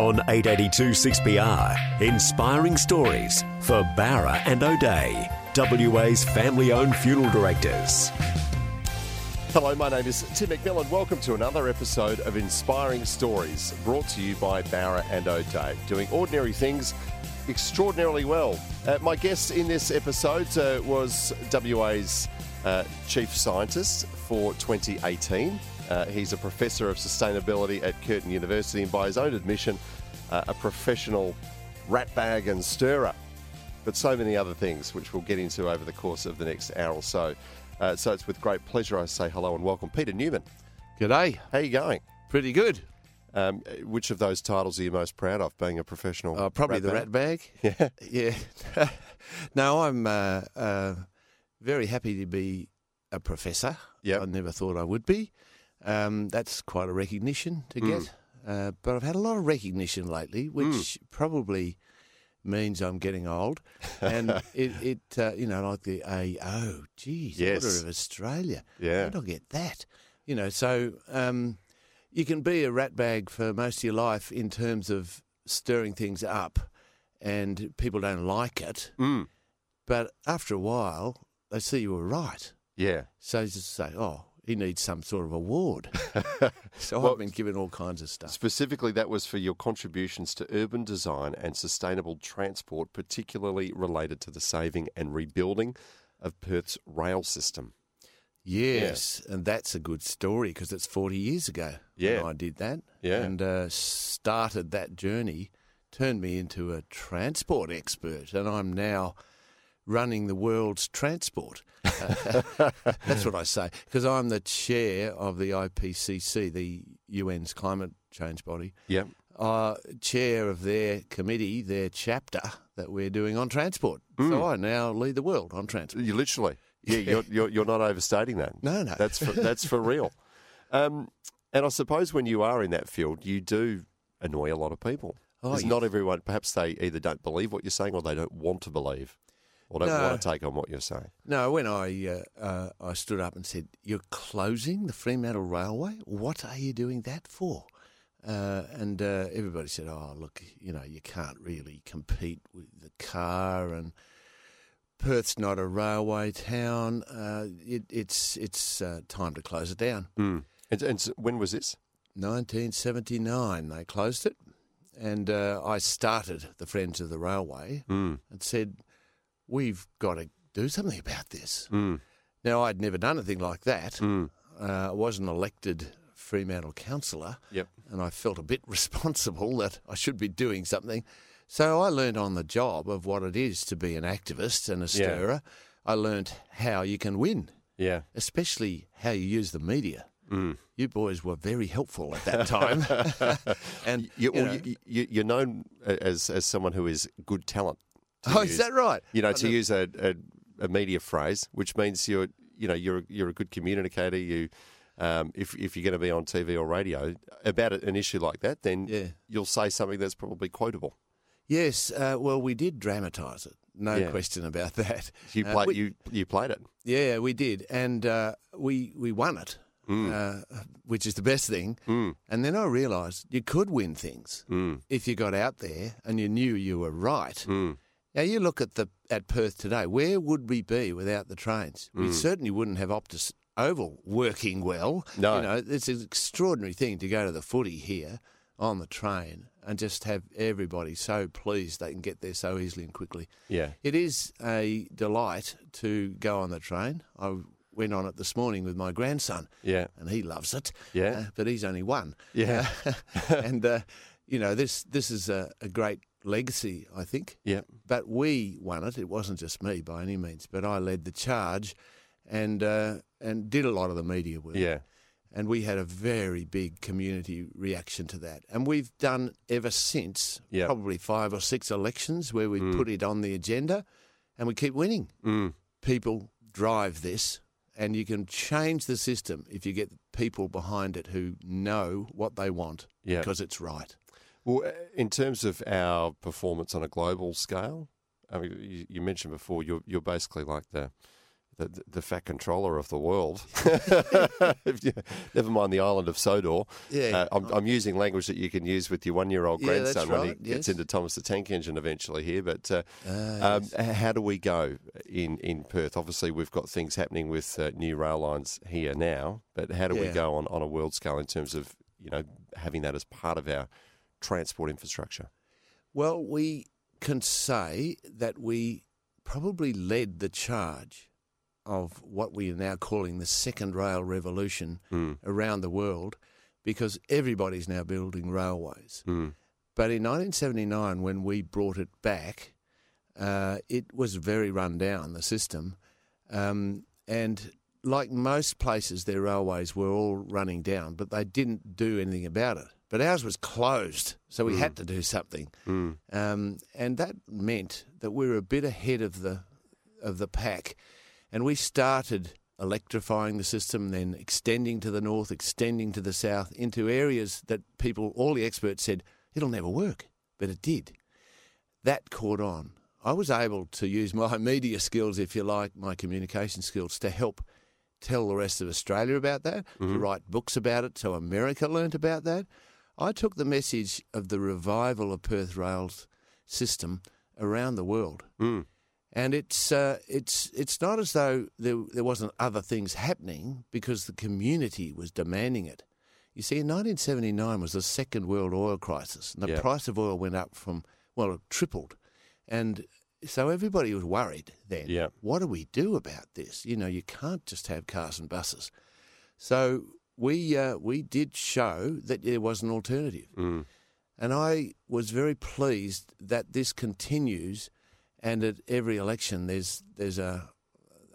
On 882 6PR, inspiring stories for Bowra and O'Dea, WA's family owned funeral directors. Hello, my name is Tim McMillan. Welcome to another episode of Inspiring Stories, brought to you by Bowra and O'Dea, doing ordinary things extraordinarily well. Uh, my guest in this episode uh, was WA's uh, chief scientist for 2018. Uh, he's a professor of sustainability at Curtin University, and by his own admission, uh, a professional ratbag and stirrer, but so many other things, which we'll get into over the course of the next hour or so. Uh, so it's with great pleasure I say hello and welcome, Peter Newman. G'day. How you going? Pretty good. Um, which of those titles are you most proud of, being a professional? Uh, probably the rat bag. Yeah. Yeah. no, I'm uh, uh, very happy to be a professor. Yeah, I never thought I would be. Um, that's quite a recognition to Mm. get. Uh, but I've had a lot of recognition lately, which Mm. probably means I'm getting old. And it, it uh, you know, like the AO, geez, Yes. Order of Australia. Yeah. I get that? You know, so um, you can be a ratbag for most of your life in terms of stirring things up, and people don't like it. Mm. But after a while, they see you were right. Yeah. So you just say, oh, he needs some sort of award. so Well- I've been given all kinds of stuff. Specifically, that was for your contributions to urban design and sustainable transport, particularly related to the saving and rebuilding of Perth's rail system. Yes, and that's a good story because it's 40 years ago when Yeah. I did that. Yeah. And uh, started that journey, turned me into a transport expert, and I'm now running the world's transport. Uh, that's what I say because I'm the chair of the IPCC, the UN's climate change body. Yep. uh, chair of their committee, their chapter that we're doing on transport. Hmm. So I now lead the world on transport. You literally. Yeah, you're, you're, you're not overstating that. No, no. That's for, that's for real. Um, and I suppose when you are in that field, you do annoy a lot of people. Oh, not everyone, perhaps they either don't believe what you're saying or they don't want to believe or don't No. want to take on what you're saying. No, when I uh, uh, I stood up and said, "You're closing the Fremantle Railway. What are you doing that for?" Uh, and uh, everybody said, "Oh, look, you know, you can't really compete with the car, and Perth's not a railway town. Uh, it, it's it's uh, time to close it down." Mm. And, and when was this? 1979, they closed it, and uh, I started the Friends of the Railway Mm. and said, "We've got to do something about this." Mm. Now, I'd never done anything like that. Mm. Uh, I was an elected Fremantle councillor, Yep. and I felt a bit responsible that I should be doing something. So I learned on the job of what it is to be an activist and a Yeah. stirrer. I learned how you can win, Yeah. especially how you use the media. Mm. You boys were very helpful at that time. and You, know- you, you, you're known as, as someone who is good talent. Oh, use. is that right? You know, I to use a, a, a media phrase, which means you're, you know, you're you're a good communicator. You, um, if if you're going to be on TV or radio about an issue like that, then Yeah. you'll say something that's probably quotable. Yes, uh, well, we did dramatise it. No Yeah. question about that. You Uh, we- you you played it. Yeah, we did, and uh, we we won it, uh, which is the best thing. Mm. And then I realised you could win things Mm. if you got out there and you knew you were right. Mm. Now you look at the at Perth today. Where would we be without the trains? We certainly wouldn't have Optus Oval working well. No. you know it's an extraordinary thing to go to the footy here on the train and just have everybody so pleased they can get there so easily and quickly. Yeah. It is a delight to go on the train. I went on it this morning with my grandson. Yeah. and he loves it. Yeah. uh, but he's only one. Yeah. and uh, you know this this is a, a great legacy, I think. Yeah. But we won it. It wasn't just me by any means, but I led the charge, and uh, and did a lot of the media work. Yeah. And we had a very big community reaction to that. And we've done ever since Yep. probably five or six elections where we put it on the agenda and we keep winning. Mm. People drive this, and you can change the system if you get people behind it who know what they want Yeah. because it's right. Well, uh, in terms of our performance on a global scale, I mean, you, you mentioned before you're you're basically like the the, the fat controller of the world. Never mind the island of Sodor. Yeah. Uh, I'm, I'm using language that you can use with your one-year-old Yeah, that's grandson when he right, gets into Thomas the Tank Engine eventually here. But uh, Ah, um, h- how do we go in, in Perth? Obviously, we've got things happening with uh, new rail lines here now. But how do we go on, on a world scale in terms of you know having that as part of our transport infrastructure? Well, we can say that we probably led the charge of what we are now calling the second rail revolution Mm. around the world because everybody's now building railways. Mm. But in 1979, when we brought it back, uh, it was very run down, the system. Um, and like most places, their railways were all running down, but they didn't do anything about it. But ours was closed, so we had to do something. Mm. Um, and that meant that we were a bit ahead of the of the pack, and we started electrifying the system, then extending to the north, extending to the south, into areas that people, all the experts said, it'll never work, but it did. That caught on. I was able to use my media skills, if you like, my communication skills, to help tell the rest of Australia about that, to write books about it, so America learnt about that. I took the message of the revival of Perth Rail's system around the world. Mm. And it's uh, it's it's not as though there there wasn't other things happening because the community was demanding it. You see, in 1979 was the second world oil crisis, and the Yeah. price of oil went up from well, it tripled, and so everybody was worried then. Yeah. What do we do about this? You know, you can't just have cars and buses. So we uh, we did show that there was an alternative. Mm. And I was very pleased that this continues, and at every election there's there's a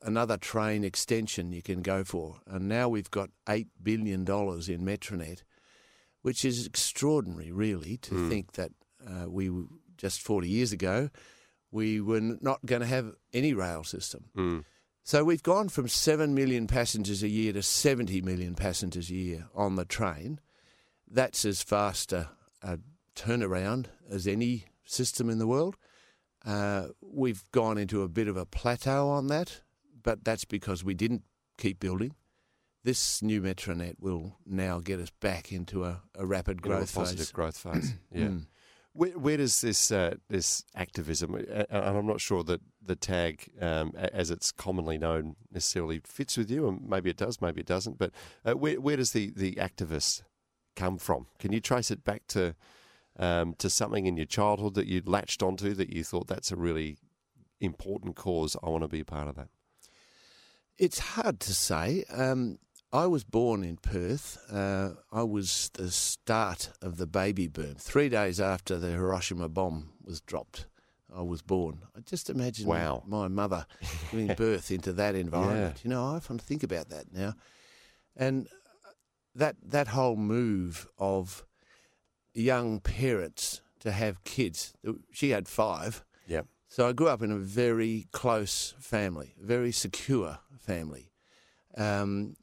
another train extension you can go for, and now we've got eight billion dollars in Metronet, which is extraordinary, really, to think that uh, we just forty years ago we were not going to have any rail system. Mm. So we've gone from 7 million passengers a year to 70 million passengers a year on the train. That's as fast a, a turnaround as any system in the world. Uh, we've gone into a bit of a plateau on that, but that's because we didn't keep building. This new Metronet will now get us back into a, a rapid know, a growth positive phase. growth phase. yeah. Mm. Where, where does this uh, this activism, uh, and I'm not sure that the tag, um, as it's commonly known, necessarily fits with you, and maybe it does, maybe it doesn't. But uh, where where does the the activist come from? Can you trace it back to um, to something in your childhood that you latched onto that you thought that's a really important cause? I want to be a part of that. It's hard to say. Um, I was born in Perth. Uh, I was the start of the baby boom. Three days after the Hiroshima bomb was dropped, I was born. I just imagine my- Wow. my, mother giving birth into that environment. You know, I often think about that now, and that that whole move of young parents to have kids. She had five. Yep. So I grew up in a very close family, very secure family. Um,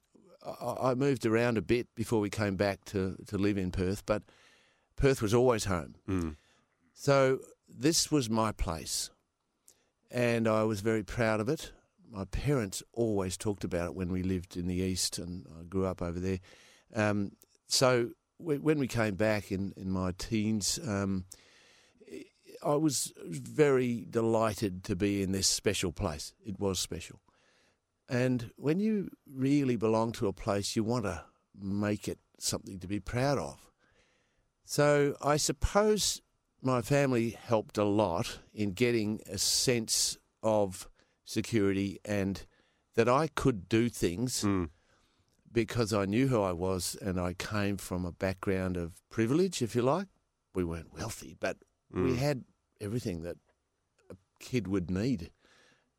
I, I moved around a bit before we came back to, to live in Perth, but Perth was always home. Mm. So this was my place, and I was very proud of it. My parents always talked about it when we lived in the east, and I grew up over there. Um, so w- when we came back in, in my teens, um, I was very delighted to be in this special place. It was special. And when you really belong to a place, you want to make it something to be proud of. So I suppose my family helped a lot in getting a sense of security and that I could do things hmm. because I knew who I was and I came from a background of privilege, if you like. We weren't wealthy, but we hmm. had everything that a kid would need.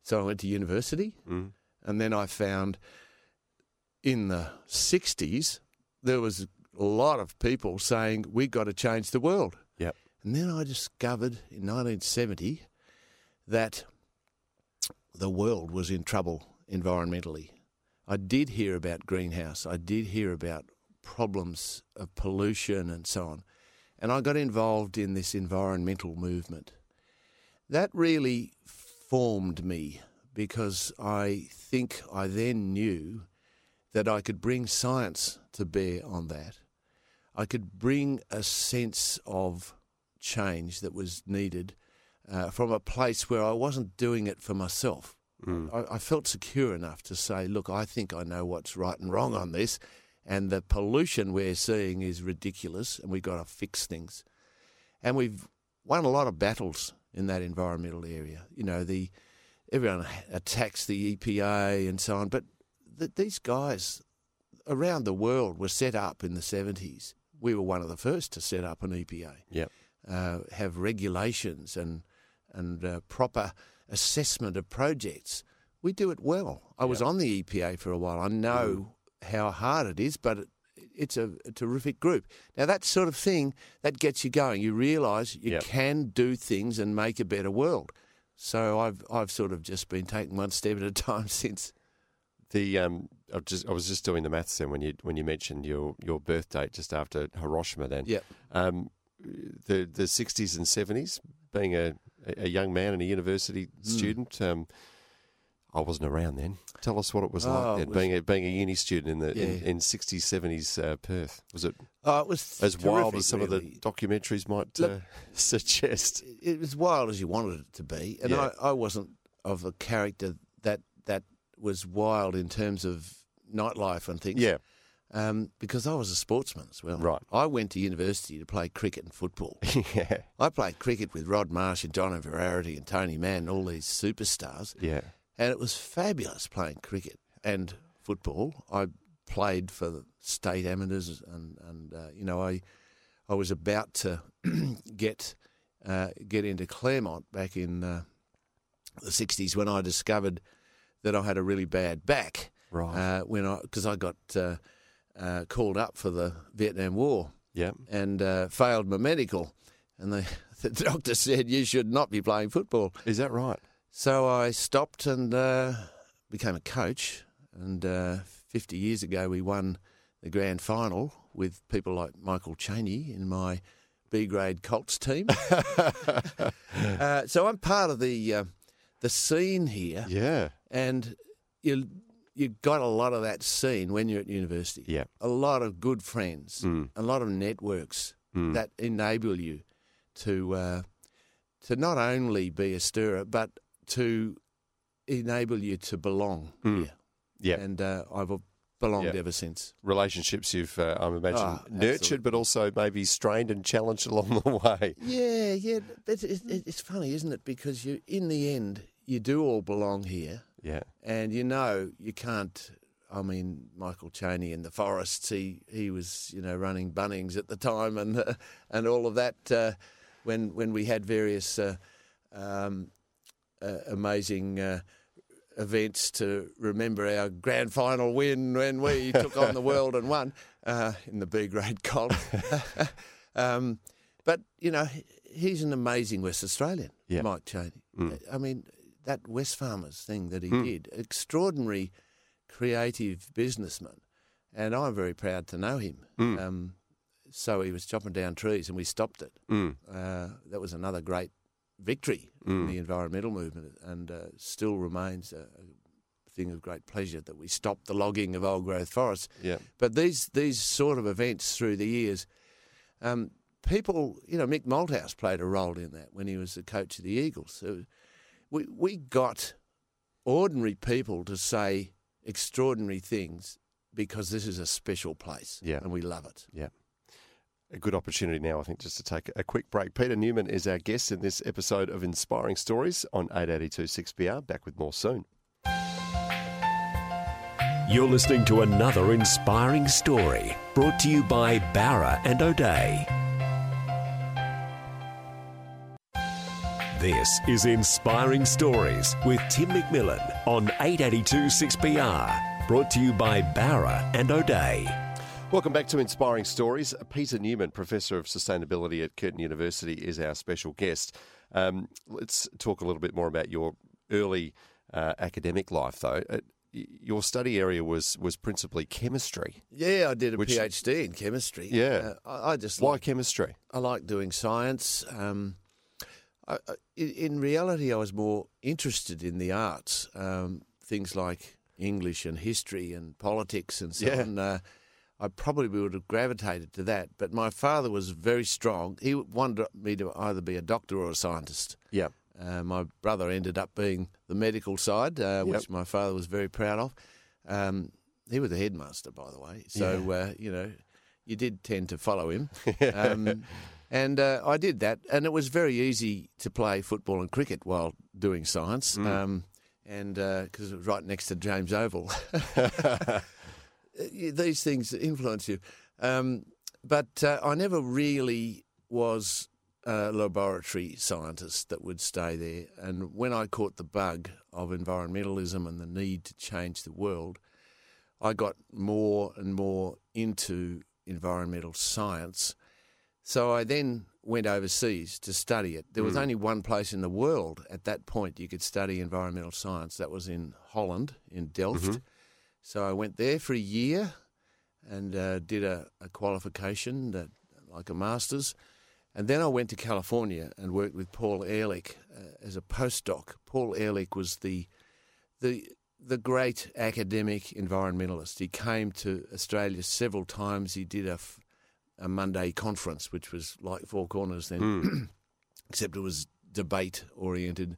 So I went to university, hmm. And then I found in the 60s there was a lot of people saying, We've got to change the world. Yep. And then I discovered in 1970 that the world was in trouble environmentally. I did hear about greenhouse. I did hear about problems of pollution and so on. And I got involved in this environmental movement. That really formed me because I think I then knew that I could bring science to bear on that. I could bring a sense of change that was needed uh, from a place where I wasn't doing it for myself. I, I felt secure enough to say, look, I think I know what's right and wrong on this, and the pollution we're seeing is ridiculous, and we've got to fix things. And we've won a lot of battles in that environmental area. You know, the everyone attacks the EPA and so on, but th- these guys around the world were set up in the 70s. We were one of the first to set up an EPA Yep. uh, have regulations and and uh, proper assessment of projects. We do it well. I was on the EPA for a while. I know how hard it is, but it, it's a, a terrific group. Now that sort of thing that gets you going. You realise you Yep. can do things and make a better world. So I've I've sort of just been taking one step at a time since. The um, I just I was just doing the maths then when you when you mentioned your your birth date just after Hiroshima. Then, Yep. um, the the sixties and seventies, being a a young man and a university Hmm. student. Um, I wasn't around then. Tell us what it was Oh, like it was- being a being a uni student in the in, Yeah. in 60s, 70s uh, Perth. Was it Oh, it was as wild as some really. of the documentaries might Look- uh, suggest? it was wild as you wanted it to be, and Yeah. I, I wasn't of a character that that was wild in terms of nightlife and things. Yeah, um, because I was a sportsman as well. Right. I went to university to play cricket and football. yeah, I played cricket with Rod Marsh and John Inverarity and Tony Mann, all these superstars, yeah. And it was fabulous playing cricket and football. I played for the state amateurs, and and uh, you know I I was about to get uh, get into Claremont back in uh, the '60s when I discovered that I had a really bad back. Right. Uh, when I because I got uh, uh, called up for the Vietnam War Yeah. and uh, failed my medical, and the the doctor said you should not be playing football. Is that right? So I stopped and uh, became a coach. And uh, 50 years ago, we won the grand final with people like Michael Chaney in my B grade Colts team. uh, so I'm part of the uh, the scene here, Yeah. and you you got a lot of that scene when you're at university. Yeah. a lot of good friends, Mm. a lot of networks Mm. that enable you to uh, to not only be a stirrer, but to enable you to belong Mm. here. Yeah. And uh, I've belonged Yeah. ever since. Relationships you've, uh, I'm imagining, Ah, nurtured, absolutely. but also maybe strained and challenged along the way. Yeah, yeah. But it's, it's funny, isn't it? Because you, in the end, you do all belong here, Yeah. and you know you can't. I mean, Michael Chaney in the forests. He he was you know running Bunnings at the time, and uh, and all of that. Uh, when when we had various uh, um, amazing. Uh, Events to remember our grand final win when we took on the world and won uh, in the B grade comp. um, but you know, he's an amazing West Australian, Yeah. Mike Chaney. Mm. I mean, that Wesfarmers thing that he Mm. did, extraordinary creative businessman, and I'm very proud to know him. Mm. Um, so he was chopping down trees, and we stopped it. Mm. Uh, that was another great victory Mm. in the environmental movement, and uh, still remains a, a thing of great pleasure that we stopped the logging of old growth forests. Yeah. But these these sort of events through the years, um, people, you know, Mick Malthouse played a role in that when he was the coach of the Eagles. So we we got ordinary people to say extraordinary things because this is a special place, Yeah. and we love it. Yeah. A good opportunity now, I think, just to take a quick break. Peter Newman is our guest in this episode of Inspiring Stories on 882 6PR. Back with more soon. You're listening to another inspiring story brought to you by Bowra and O'Dea. This is Inspiring Stories with Tim McMillan on 882 6PR. Brought to you by Bowra and O'Dea. Welcome back to Inspiring Stories. Peter Newman, Professor of Sustainability at Curtin University, is our special guest. Um, let's talk a little bit more about your early uh, academic life, though. Uh, your study area was, was principally chemistry. Yeah, I did a Which- PhD in chemistry. Yeah. Uh, I, I just Why like, chemistry? I like doing science. Um, I, I, in- reality, I was more interested in the arts, um, things like English and history and politics and so Yeah. on. Uh, I probably would have gravitated to that, but my father was very strong. He wanted me to either be a doctor or a scientist. Yeah. Uh, my brother ended up being the medical side, uh, which Yep. my father was very proud of. Um, he was a headmaster, by the way. So, uh, you know, you did tend to follow him. Um, and uh, I did that. And it was very easy to play football and cricket while doing science. Um, and because it was right next to James Oval. Y- These things influence you. Um, but uh, I never really was a laboratory scientist that would stay there. And when I caught the bug of environmentalism and the need to change the world, I got more and more into environmental science. So I then went overseas to study it. There was only one place in the world at that point you could study environmental science. That was in Holland, in Delft. So I went there for a year and uh, did a, a qualification, that, like a master's. And then I went to California and worked with Paul Ehrlich uh, as a postdoc. Paul Ehrlich was the the the great academic environmentalist. He came to Australia several times. He did a, f- a Monday conference, which was like Four Corners then, except it was debate oriented.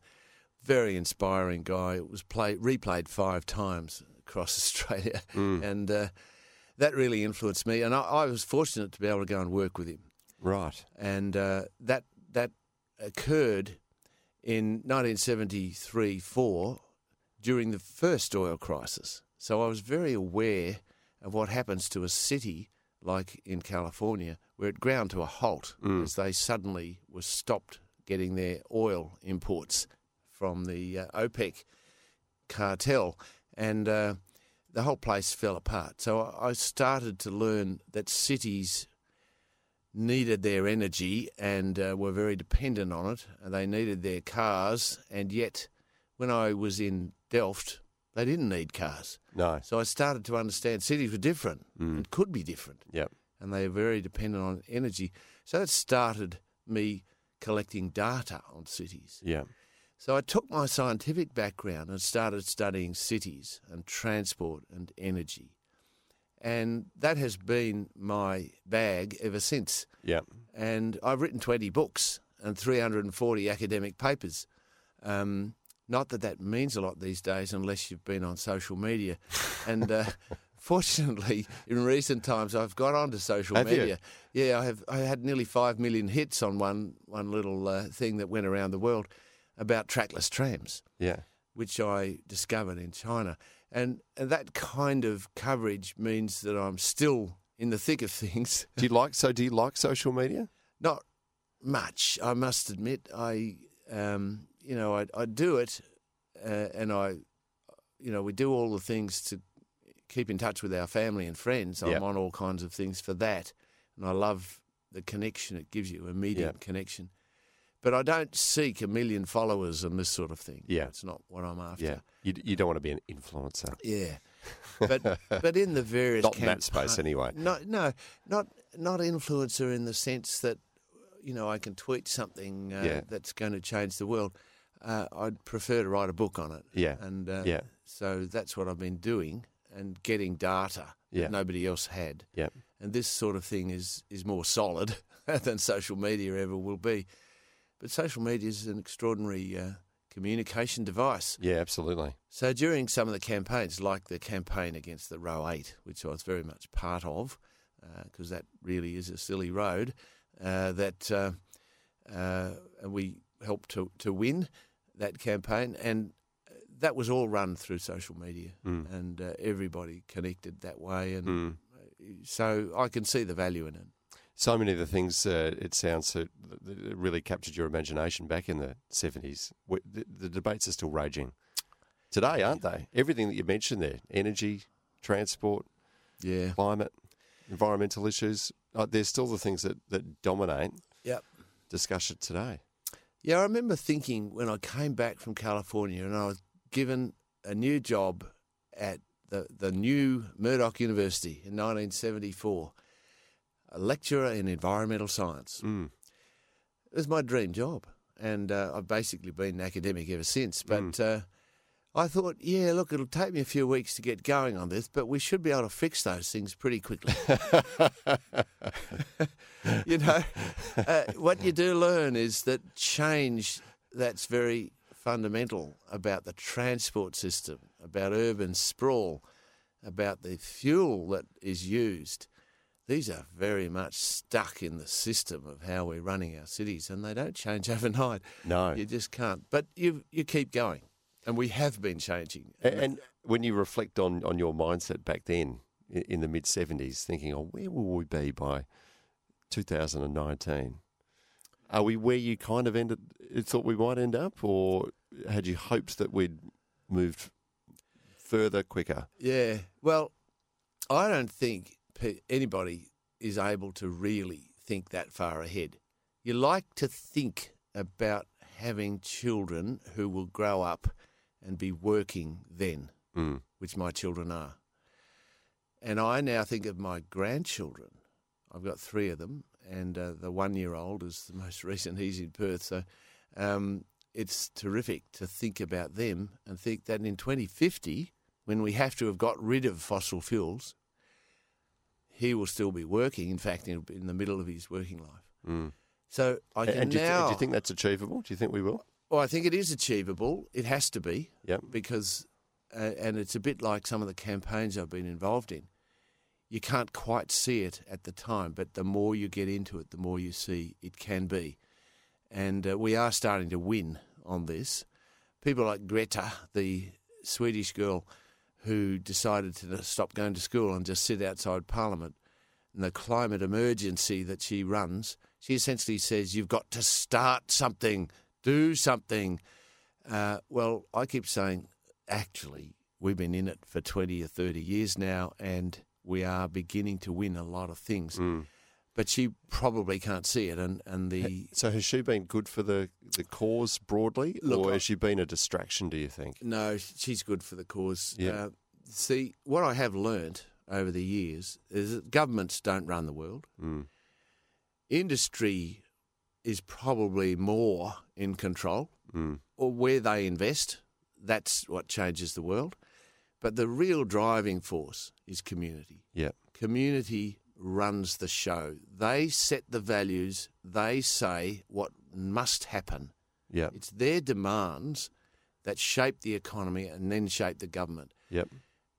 Very inspiring guy. It was play, replayed five times across Australia, and uh, that really influenced me. And I, I was fortunate to be able to go and work with him Right. and uh, that that occurred in 1973-4 during the first oil crisis. So I was very aware of what happens to a city like in California, where it ground to a halt as they suddenly were stopped getting their oil imports from the uh, OPEC cartel, and uh, the whole place fell apart. So I started to learn that cities needed their energy and uh, were very dependent on it. They needed their cars, and yet when I was in Delft, they didn't need cars. No. So I started to understand cities were different and could be different, Yep. and they are very dependent on energy. So that started me collecting data on cities. Yeah. So I took my scientific background and started studying cities and transport and energy. And that has been my bag ever since. Yeah. And I've written 20 books and 340 academic papers. Um, not that that means a lot these days unless you've been on social media. And uh, fortunately, in recent times, I've got onto social Have you? media. Yeah, I have. I had nearly five million hits on one one little uh, thing that went around the world about trackless trams Yeah. which I discovered in China. And, and that kind of coverage means that I'm still in the thick of things. Do you like so? Do you like social media? Not much, I must admit. I, um, you know, I, I do it, uh, and I, you know, we do all the things to keep in touch with our family and friends. Yep. I'm on all kinds of things for that, and I love the connection it gives you, immediate Yep. connection. But I don't seek a million followers and this sort of thing. Yeah. it's not what I'm after. Yeah. You, you don't want to be an influencer. Yeah, but but in the various Not in that space anyway. No, no, not not influencer in the sense that you know I can tweet something uh, Yeah. that's going to change the world. Uh, I'd prefer to write a book on it. Yeah. and uh, Yeah. so that's what I've been doing and getting data Yeah. that nobody else had. Yeah. And this sort of thing is is more solid than social media ever will be. But social media is an extraordinary uh, communication device. Yeah, absolutely. So during some of the campaigns, like the campaign against the Roe 8, which I was very much part of, because that really is a silly road, uh, that uh, uh, we helped to, to win that campaign. And that was all run through social media, and uh, everybody connected that way, and Mm. so I can see the value in it. So many of the things uh, it sounds that really captured your imagination back in the seventies. The, the debates are still raging today, aren't they? Everything that you mentioned there: energy, transport, Yeah. climate, environmental issues. Uh, they're still the things that, that dominate Yep. discussion today. Yeah, I remember thinking when I came back from California and I was given a new job at the, the new Murdoch University in 1974, a lecturer in environmental science. Mm. It was my dream job, and uh, I've basically been an academic ever since. But uh, I thought, yeah, look, it'll take me a few weeks to get going on this, but we should be able to fix those things pretty quickly. you know, uh, what you do learn is that change that's very fundamental about the transport system, about urban sprawl, about the fuel that is used. These are very much stuck in the system of how we're running our cities, and they don't change overnight. No. you just can't. But you you keep going, and we have been changing. A- And when you reflect on, on your mindset back then in the mid 70s, thinking, oh, where will we be by 2019? Are we where you kind of ended, thought we might end up, or had you hoped that we'd moved further quicker? Yeah. Well, I don't think anybody is able to really think that far ahead. You like to think about having children who will grow up and be working then, Mm. which my children are. And I now think of my grandchildren. I've got three of them, and uh, the one year old is the most recent. He's in Perth. So um, it's terrific to think about them and think that in 2050, when we have to have got rid of fossil fuels, he will still be working. In fact, in, in the middle of his working life. Mm. So I can and do you, now. do you think that's achievable? Do you think we will? Well, I think it is achievable. It has to be. Yep. Because, uh, and it's a bit like some of the campaigns I've been involved in. You can't quite see it at the time, but the more you get into it, the more you see it can be. And uh, we are starting to win on this. People like Greta, the Swedish girl who decided to stop going to school and just sit outside Parliament, and the climate emergency that she runs, she essentially says, You've got to start something, do something. Uh, well, I keep saying, actually, we've been in it for 20 or 30 years now, and we are beginning to win a lot of things. Mm. But she probably can't see it, and, and the So has she been good for the, the cause broadly, Look, or has she been a distraction, do you think? No, she's good for the cause. Yeah. Uh, see, what I have learnt over the years is that governments don't run the world. Mm. Industry is probably more in control, Mm. or where they invest. That's what changes the world. But the real driving force is community. Yeah. Community runs the show. They set the values. They say what must happen. Yeah. It's their demands that shape the economy and then shape the government. Yep.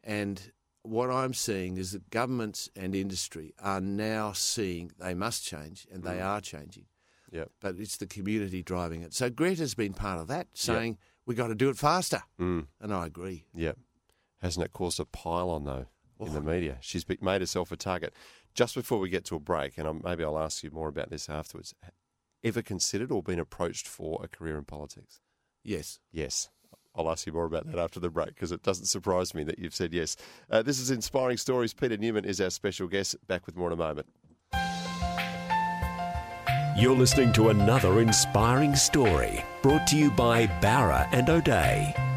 And what I'm seeing is that governments and industry are now seeing they must change, and they are changing. Yep. But it's the community driving it. So Greta's been part of that, saying we've got to do it faster. Mm. And I agree. Yep. Hasn't it caused a pile on though in the media? She's made herself a target. Just before we get to a break, and I'm, maybe I'll ask you more about this afterwards. Ever considered or been approached for a career in politics? Yes. Yes. I'll ask you more about that after the break because it doesn't surprise me that you've said yes. Uh, this is Inspiring Stories. Peter Newman is our special guest. Back with more in a moment. You're listening to another inspiring story brought to you by Bowra and O'Dea.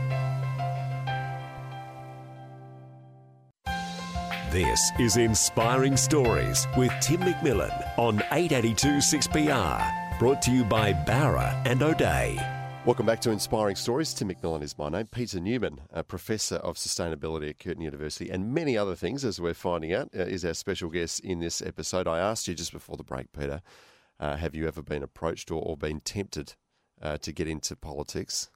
This is Inspiring Stories with Tim McMillan on 882 6PR. Brought to you by Bowra and O'Dea. Welcome back to Inspiring Stories. Tim McMillan is my name. Peter Newman, a professor of sustainability at Curtin University, and many other things, as we're finding out, uh, is our special guest in this episode. I asked you just before the break, Peter, uh, have you ever been approached or, or been tempted uh, to get into politics?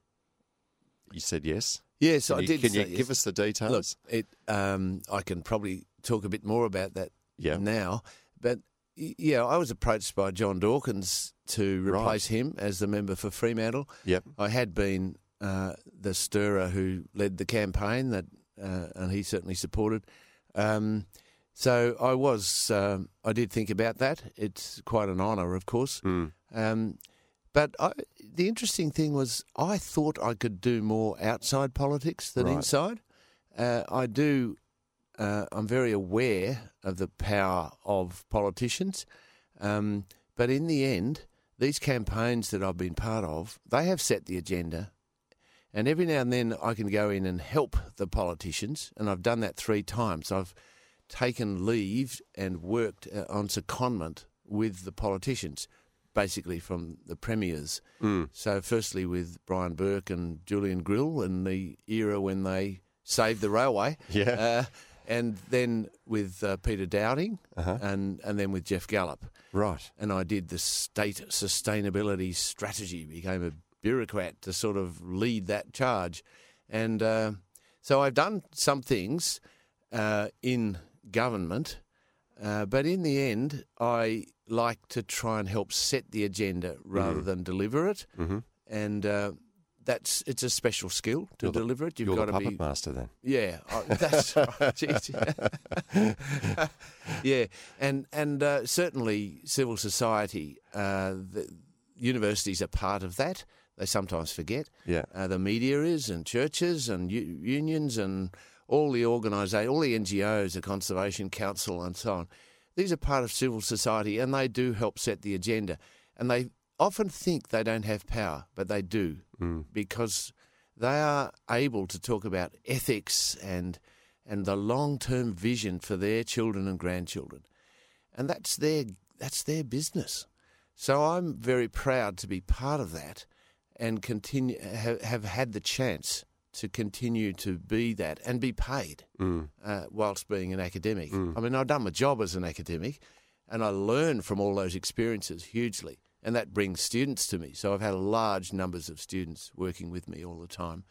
You said yes. Yes, Can I you, did. Can you say give us the details? Look, it. Um, I can probably talk a bit more about that Yeah. now, but yeah, I was approached by John Dawkins to Right. replace him as the member for Fremantle. Yep. I had been uh, the stirrer who led the campaign that, uh, and he certainly supported. Um, so I was, um, I did think about that. It's quite an honour, of course. Um, but I, the interesting thing was, I thought I could do more outside politics than Right. inside. Uh, I do. Uh, I'm very aware of the power of politicians, um, but in the end, these campaigns that I've been part of, they have set the agenda. And every now and then, I can go in and help the politicians, and I've done that three times. I've taken leave and worked uh, on secondment with the politicians, basically from the premiers. So, firstly, with Brian Burke and Julian Grill in the era when they saved the railway. Yeah. Uh, and then with uh, Peter Dowding Uh-huh. and, and then with Geoff Gallop. Right. And I did the state sustainability strategy, became a bureaucrat to sort of lead that charge. And uh, so I've done some things uh, in government, uh, but in the end, I like to try and help set the agenda rather than deliver it. Mhm. And uh, that's it's a special skill to You're deliver it. You've got to puppet be master then. yeah, I- that's right. Yeah, and and uh, certainly civil society, uh, the universities are part of that. They sometimes forget. Yeah. Uh, the media is, and churches, and u- unions, and all the organisations, all the NGOs, the Conservation Council, and so on. These are part of civil society, and they do help set the agenda. And they often think they don't have power, but they do, mm. because they are able to talk about ethics and and the long term vision for their children and grandchildren, and that's their that's their business. So I'm very proud to be part of that, and continue have, have had the chance to continue to be that and be paid mm. uh, whilst being an academic. Mm. I mean, I've done my job as an academic, and I learn from all those experiences hugely, and that brings students to me. So I've had large numbers of students working with me all the time,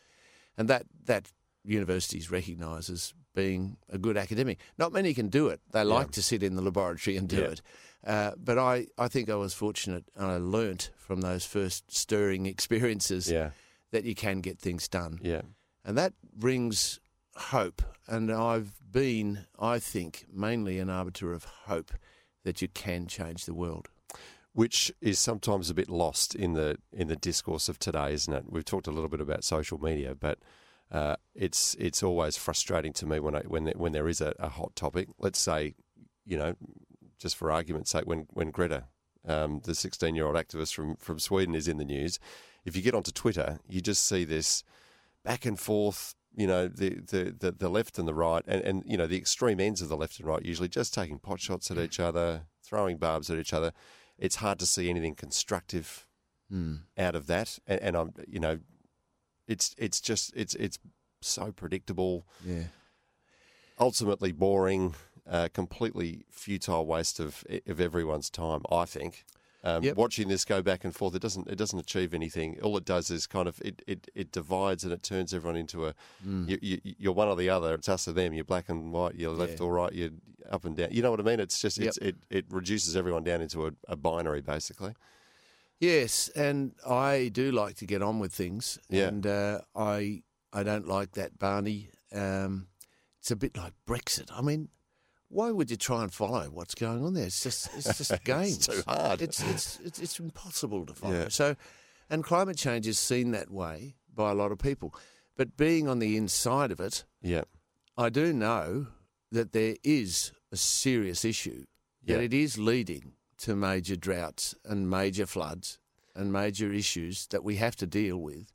and that that universities recognise as being a good academic. Not many can do it. They like to sit in the laboratory and do Yeah. it. Uh, but I, I think I was fortunate and I learnt from those first stirring experiences Yeah. that you can get things done. Yeah. And that brings hope. And I've been, I think, mainly an arbiter of hope that you can change the world. Which is sometimes a bit lost in the in the discourse of today, isn't it? We've talked a little bit about social media, but uh, it's it's always frustrating to me when I, when there, when there is a, a hot topic. Let's say, you know, just for argument's sake, when when Greta, um, the sixteen year old activist from from Sweden, is in the news, if you get onto Twitter, you just see this back and forth. You know the, the, the, the left and the right, and, and you know the extreme ends of the left and right usually just taking pot shots at each other, throwing barbs at each other. It's hard to see anything constructive out of that, and, and I'm you know, it's it's just it's it's so predictable, Yeah. ultimately boring, uh, completely futile waste of of everyone's time. I think. Um, Yep. Watching this go back and forth, it doesn't it doesn't achieve anything. All it does is kind of it, it, it divides and it turns everyone into a you, you, you're one or the other. It's us or them. You're black and white. You're left Yeah. or right. You're up and down. You know what I mean? It's just it's, Yep. it it reduces everyone down into a, a binary basically. Yes, and I do like to get on with things. Yeah. And uh, I I don't like that Barney. Um, it's a bit like Brexit. I mean, why would you try and follow what's going on there? It's just it's just games. too hard. It's it's it's, it's impossible to follow. Yeah. So, and climate change is seen that way by a lot of people. But being on the inside of it, Yeah. I do know that there is a serious issue, that Yeah. it is leading to major droughts and major floods and major issues that we have to deal with.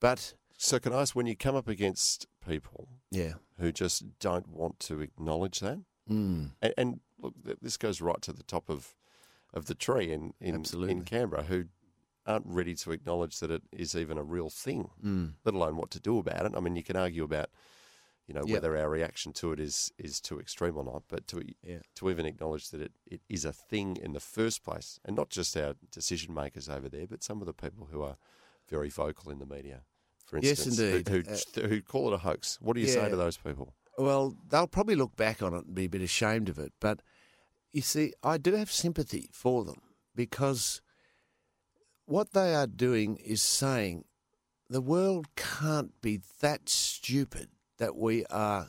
But So can I ask when you come up against people yeah, who just don't want to acknowledge that, mm, and, and look, this goes right to the top of of the tree in in, Absolutely. in Canberra, who aren't ready to acknowledge that it is even a real thing, mm, let alone what to do about it. I mean, you can argue about you know Yep. whether our reaction to it is is too extreme or not, but to Yeah. to even acknowledge that it, it is a thing in the first place, and not just our decision makers over there, but some of the people who are very vocal in the media. For instance, who- indeed. who, who, call it a hoax. What do you say to those people? Well, they'll probably look back on it and be a bit ashamed of it. But you see, I do have sympathy for them because what they are doing is saying the world can't be that stupid that we are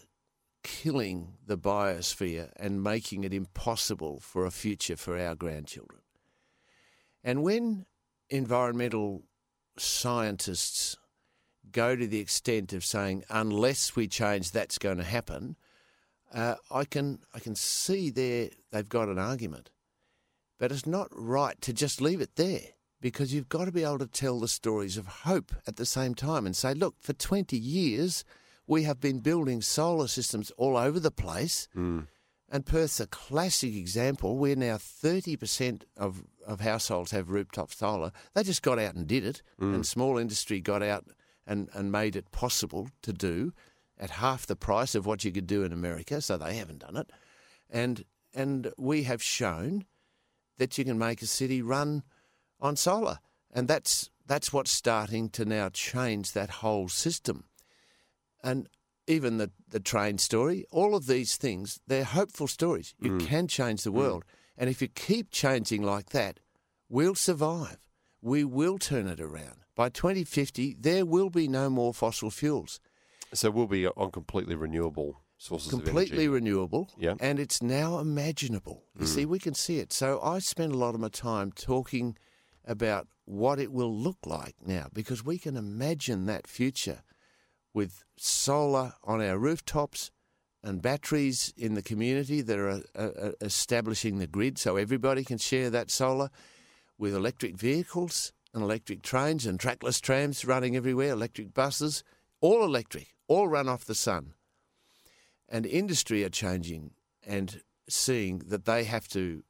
killing the biosphere and making it impossible for a future for our grandchildren. And when environmental scientists go to the extent of saying, unless we change, that's going to happen, uh, I can I can see there they've got an argument, but it's not right to just leave it there because you've got to be able to tell the stories of hope at the same time and say, look, for 20 years we have been building solar systems all over the place. And Perth's a classic example. We're now 30% of, of households have rooftop solar. They just got out and did it, and small industry got out and, and made it possible to do at half the price of what you could do in America, so they haven't done it. And, and we have shown that you can make a city run on solar. And that's, that's what's starting to now change that whole system. And even the, the train story, all of these things, they're hopeful stories. You mm. can change the mm. world. And if you keep changing like that, we'll survive. We will turn it around. By 2050, there will be no more fossil fuels. So we'll be on completely renewable sources Completely of energy. renewable. Yeah. And it's now imaginable. You see, we can see it. So I spend a lot of my time talking about what it will look like now because we can imagine that future with solar on our rooftops and batteries in the community that are uh, establishing the grid so everybody can share that solar with electric vehicles and electric trains and trackless trams running everywhere, electric buses, all electric, all run off the sun. And industry are changing and seeing that they have to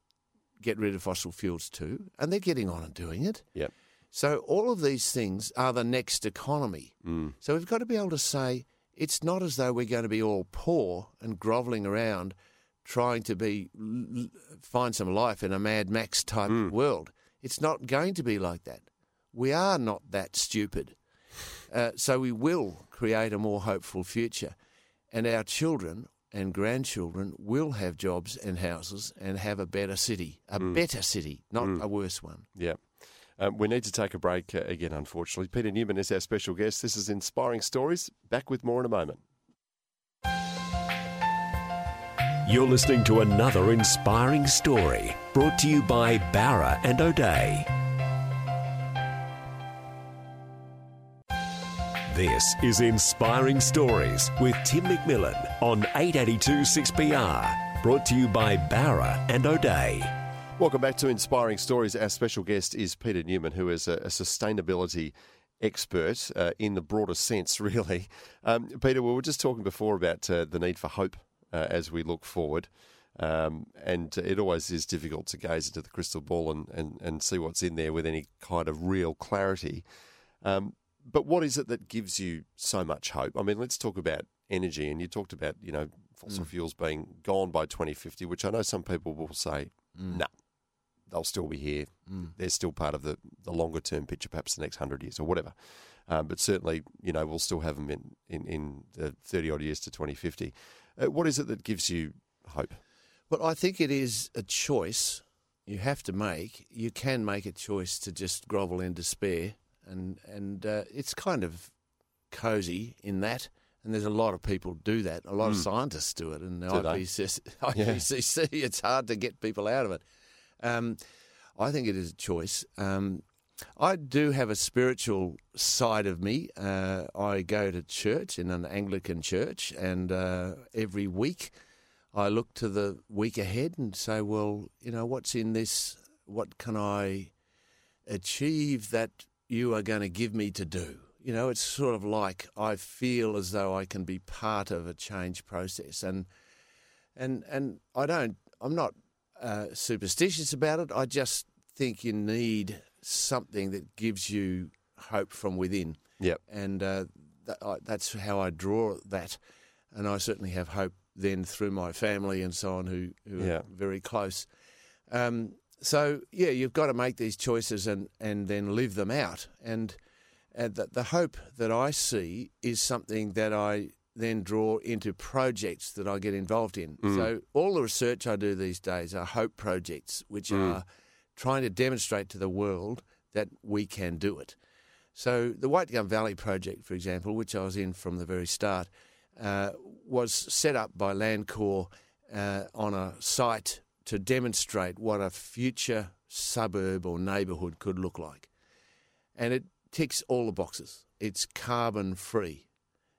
get rid of fossil fuels too, and they're getting on and doing it. Yep. So all of these things are the next economy. Mm. So we've got to be able to say it's not as though we're going to be all poor and grovelling around trying to be find some life in a Mad Max type world. It's not going to be like that. We are not that stupid. Uh, so we will create a more hopeful future, and our children and grandchildren will have jobs and houses and have a better city, a better city, not a worse one. Yeah. Um, we need to take a break uh, again, unfortunately. Peter Newman is our special guest. This is Inspiring Stories. Back with more in a moment. You're listening to another inspiring story brought to you by Bowra and O'Dea. This is Inspiring Stories with Tim McMillan on 882 6PR, brought to you by Bowra and O'Dea. Welcome back to Inspiring Stories. Our special guest is Peter Newman, who is a, a sustainability expert uh, in the broader sense, really. Um, Peter, we were just talking before about uh, the need for hope uh, as we look forward. Um, and it always is difficult to gaze into the crystal ball and, and, and see what's in there with any kind of real clarity. Um, but what is it that gives you so much hope? I mean, let's talk about energy. And you talked about, you know, fossil fuels being gone by 2050, which I know some people will say, no, they'll still be here. They're still part of the, the longer term picture, perhaps the next hundred years or whatever. Um, but certainly, you know, we'll still have them in, in, in the 30 odd years to 2050. Uh, what is it that gives you hope? Well, I think it is a choice you have to make. You can make a choice to just grovel in despair, and and uh, it's kind of cozy in that. And there's a lot of people do that. A lot of scientists do it, and the? IPCC, IPCC, it's hard to get people out of it. Um, I think it is a choice. Um, I do have a spiritual side of me. Uh, I go to church in an Anglican church, and uh, every week I look to the week ahead and say, well, you know, what's in this? What can I achieve that you are going to give me to do? You know, it's sort of like I feel as though I can be part of a change process, and and and I don't. I'm not uh, superstitious about it. I just think you need something that gives you hope from within. Yep. And uh, that, I, that's how I draw that. And I certainly have hope then through my family and so on, who, who Yeah. are very close. Um, so yeah, you've got to make these choices and, and then live them out. And and the, the hope that I see is something that I then draw into projects that I get involved in. So all the research I do these days are hope projects, which are trying to demonstrate to the world that we can do it. So the White Gum Valley project, for example, which I was in from the very start, uh, was set up by LandCorp uh, on a site to demonstrate what a future suburb or neighbourhood could look like. And it ticks all the boxes. It's carbon free.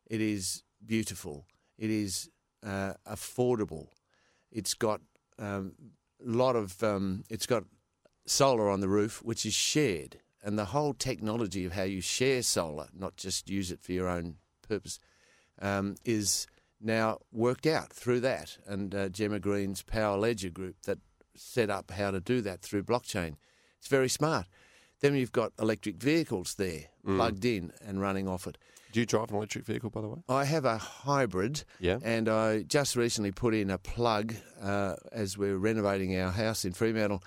It is beautiful. It is uh, affordable. It's got a um, lot of. Um, it's got solar on the roof, which is shared, and the whole technology of how you share solar, not just use it for your own purpose, um, is now worked out through that. And uh, Jemma Green's Power Ledger group that set up how to do that through blockchain. It's very smart. Then you've got electric vehicles there, Mm. plugged in and running off it. Do you drive an electric vehicle, by the way? I have a hybrid, Yeah. and I just recently put in a plug uh, as we're renovating our house in Fremantle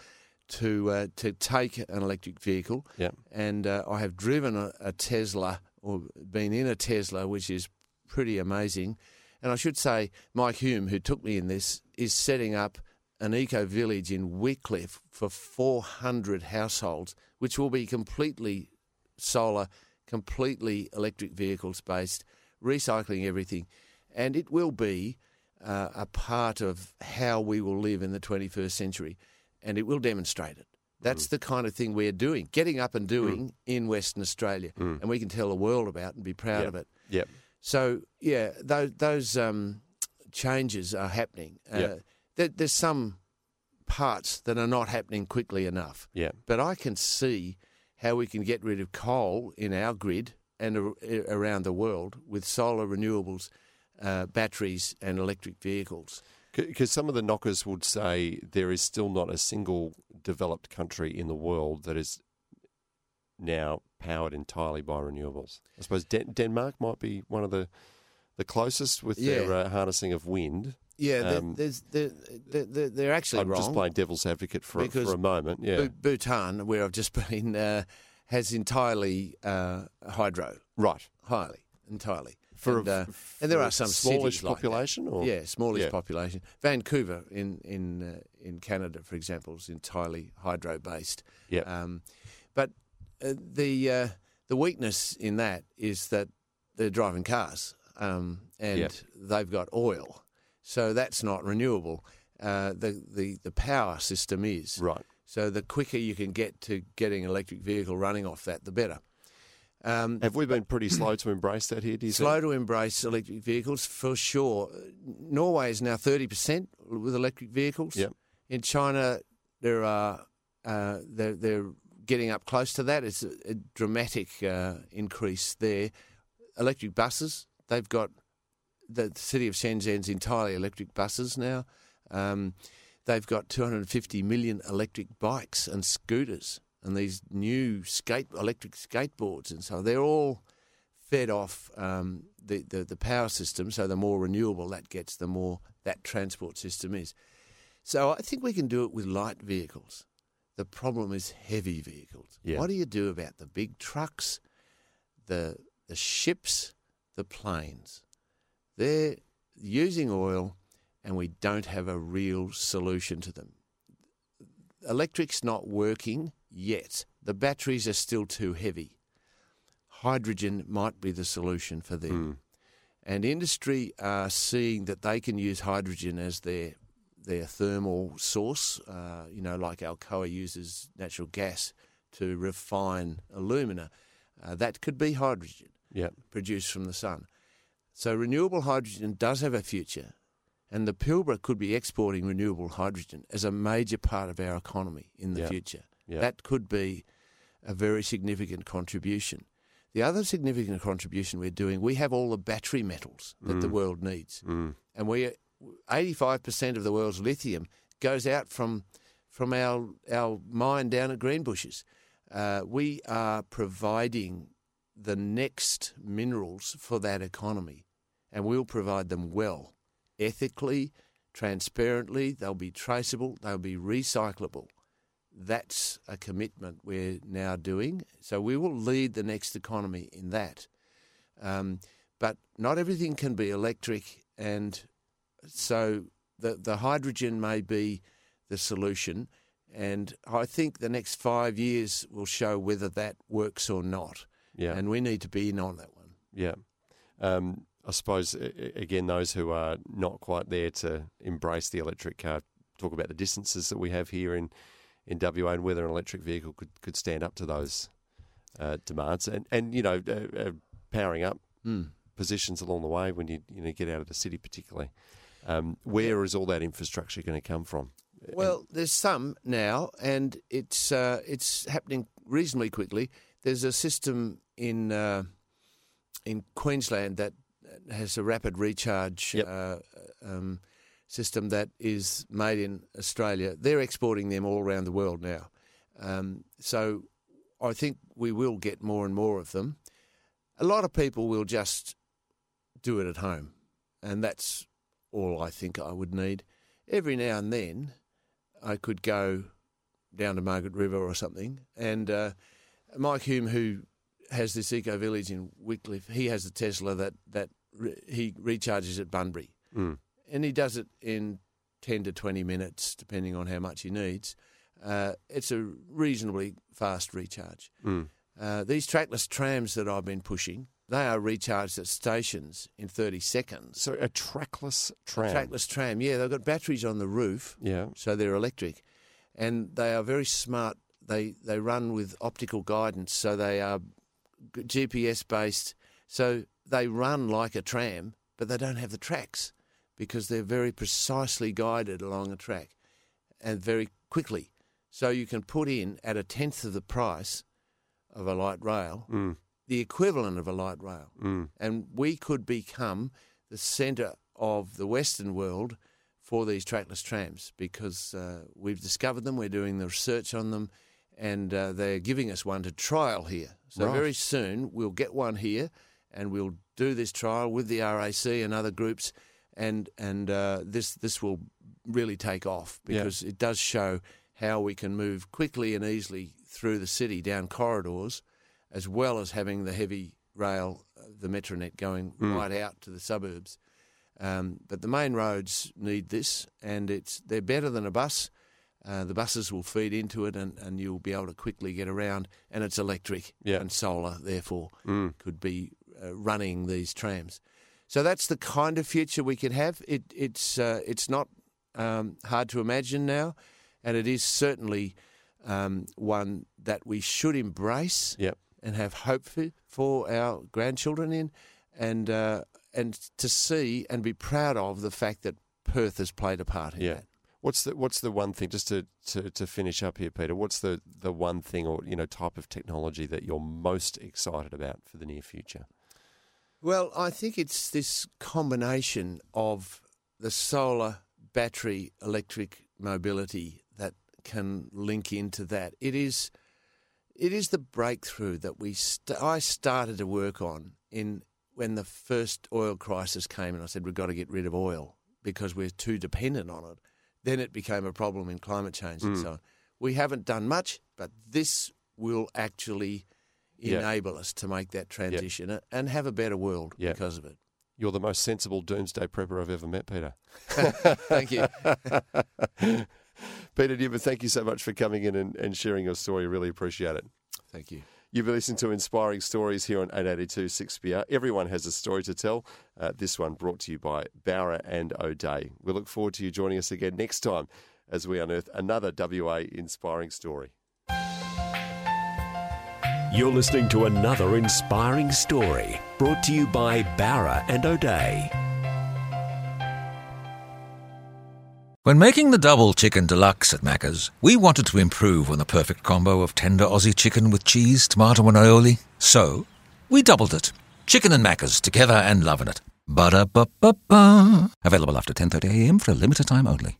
to uh, to take an electric vehicle. Yeah. And uh, I have driven a, a Tesla or been in a Tesla, which is pretty amazing. And I should say, Mike Hulme, who took me in this, is setting up an eco village in Witchcliffe for 400 households, which will be completely solar, completely electric vehicles based, recycling everything. And it will be uh, a part of how we will live in the 21st century. And it will demonstrate it. That's the kind of thing we're doing, getting up and doing in Western Australia. And we can tell the world about and be proud Yep. of it. Yep. So yeah, those those um, changes are happening. Uh, Yeah. there, there's some parts that are not happening quickly enough. Yeah. But I can see how we can get rid of coal in our grid and ar- around the world with solar renewables, uh, batteries, and electric vehicles. Because some of the knockers would say there is still not a single developed country in the world that is now powered entirely by renewables. I suppose Den- Denmark might be one of the the closest with their uh, harnessing of wind. Yeah, Um, there's, there, there, they're actually I'm wrong. just playing devil's advocate for Because for a moment. Yeah, Bhutan, where I've just been, uh, has entirely uh, hydro. right. highly, entirely. For and, a, uh, and there are some smallish cities like population, or Yeah, smallish Yeah. population. Vancouver in in uh, in Canada, for example, is entirely hydro based. Yeah. Um, but uh, the uh, the weakness in that is that they're driving cars, um, and Yeah. they've got oil, so that's not renewable. Uh, the the the power system is right. So the quicker you can get to getting an electric vehicle running off that, the better. Um, Have we been pretty slow to embrace that here? Do you slow think? to embrace electric vehicles for sure. Norway is now thirty percent with electric vehicles. Yep. In China, there are uh, they're, they're getting up close to that. It's a, a dramatic uh, increase there. Electric buses, they've got the city of Shenzhen's entirely electric buses now. Um, they've got 250 million electric bikes and scooters and these new skate electric skateboards and so they're all fed off um, the, the the power system. So the more renewable that gets, the more that transport system is. So I think we can do it with light vehicles. The problem is heavy vehicles. Yeah. What do you do about the big trucks, the the ships, the planes? They're using oil, and we don't have a real solution to them. Electric's not working yet. The batteries are still too heavy. Hydrogen might be the solution for them. And industry are seeing that they can use hydrogen as their their thermal source. Uh, you know, like Alcoa uses natural gas to refine alumina. Uh, that could be hydrogen Yeah. produced from the sun. So renewable hydrogen does have a future, and the Pilbara could be exporting renewable hydrogen as a major part of our economy in the Yeah. future. Yeah. That could be a very significant contribution. The other significant contribution we're doing, we have all the battery metals that the world needs, Mm. and we, eighty-five percent of the world's lithium goes out from from our our mine down at Greenbushes. Uh, we are providing the next minerals for that economy, and we'll provide them well, ethically, transparently. They'll be traceable. They'll be recyclable. That's a commitment we're now doing. So we will lead the next economy in that. Um, but not everything can be electric, and so the the hydrogen may be the solution. And I think the next five years will show whether that works or not. Yeah. and we need to be in on that one. Yeah. Um, I suppose, again, those who are not quite there to embrace the electric car talk about the distances that we have here in, in WA and whether an electric vehicle could, could stand up to those uh, demands. And, and you know, uh, uh, powering up Mm. positions along the way when you, you know, get out of the city, particularly. Um, where is all that infrastructure going to come from? Well, there's some now, and it's uh, it's happening reasonably quickly. There's a system in uh, in Queensland that has a rapid recharge Yep. uh, um, system that is made in Australia. They're exporting them all around the world now. Um, so I think we will get more and more of them. A lot of people will just do it at home, and that's all I think I would need. Every now and then, I could go down to Margaret River or something, and uh, Mike Hulme, who has this eco village in Witchcliffe, he has a Tesla that that re- he recharges at Bunbury, Mm. and he does it in ten to twenty minutes, depending on how much he needs. Uh, it's a reasonably fast recharge. Mm. Uh, these trackless trams that I've been pushing, they are recharged at stations in 30 seconds. So a trackless tram. Trackless tram, yeah, they've got batteries on the roof, Yeah. so they're electric, and they are very smart. They they run with optical guidance, so they are GPS based. So they run like a tram, but they don't have the tracks because they're very precisely guided along a track and very quickly. So you can put in at a tenth of the price of a light rail Mm. the equivalent of a light rail Mm. and we could become the centre of the Western world for these trackless trams because uh, we've discovered them, we're doing the research on them, and uh, they're giving us one to trial here. So Right. very soon we'll get one here, and we'll do this trial with the RAC and other groups, and and uh, this this will really take off Yeah. because it does show how we can move quickly and easily through the city down corridors as well as having the heavy rail, uh, the Metronet going right out to the suburbs. Um, but the main roads need this, and it's they're better than a bus. Uh, the buses will feed into it, and, and you'll be able to quickly get around. And it's electric Yeah. and solar, therefore, Mm. could be uh, running these trams. So that's the kind of future we could have. It, it's uh, it's not um, hard to imagine now, and it is certainly um, one that we should embrace Yep. and have hope for, for our grandchildren in, and uh, and to see and be proud of the fact that Perth has played a part in Yeah. that. What's the what's the one thing just to, to, to finish up here, Peter? What's the, the one thing or you know type of technology that you're most excited about for the near future? Well, I think it's this combination of the solar battery electric mobility that can link into that. It is it is the breakthrough that we st- I started to work on in when the first oil crisis came and I said we've got to get rid of oil because we're too dependent on it. Then it became a problem in climate change and hmm. so on. We haven't done much, but this will actually Yeah. enable us to make that transition and have a better world Yeah. because of it. You're the most sensible doomsday prepper I've ever met, Peter. Thank you. Peter Newman, thank you so much for coming in and, and sharing your story. Really appreciate it. Thank you. You've been listening to Inspiring Stories here on 882 6PR. Everyone has a story to tell. Uh, this one brought to you by Bowra and O'Dea. We look forward to you joining us again next time as we unearth another WA inspiring story. You're listening to another inspiring story brought to you by Bowra and O'Dea. When making the double chicken deluxe at Macca's, we wanted to improve on the perfect combo of tender Aussie chicken with cheese, tomato, and aioli. So, we doubled it. Chicken and Macca's together and loving it. Ba-da-ba-ba-ba. Available after 10.30am for a limited time only.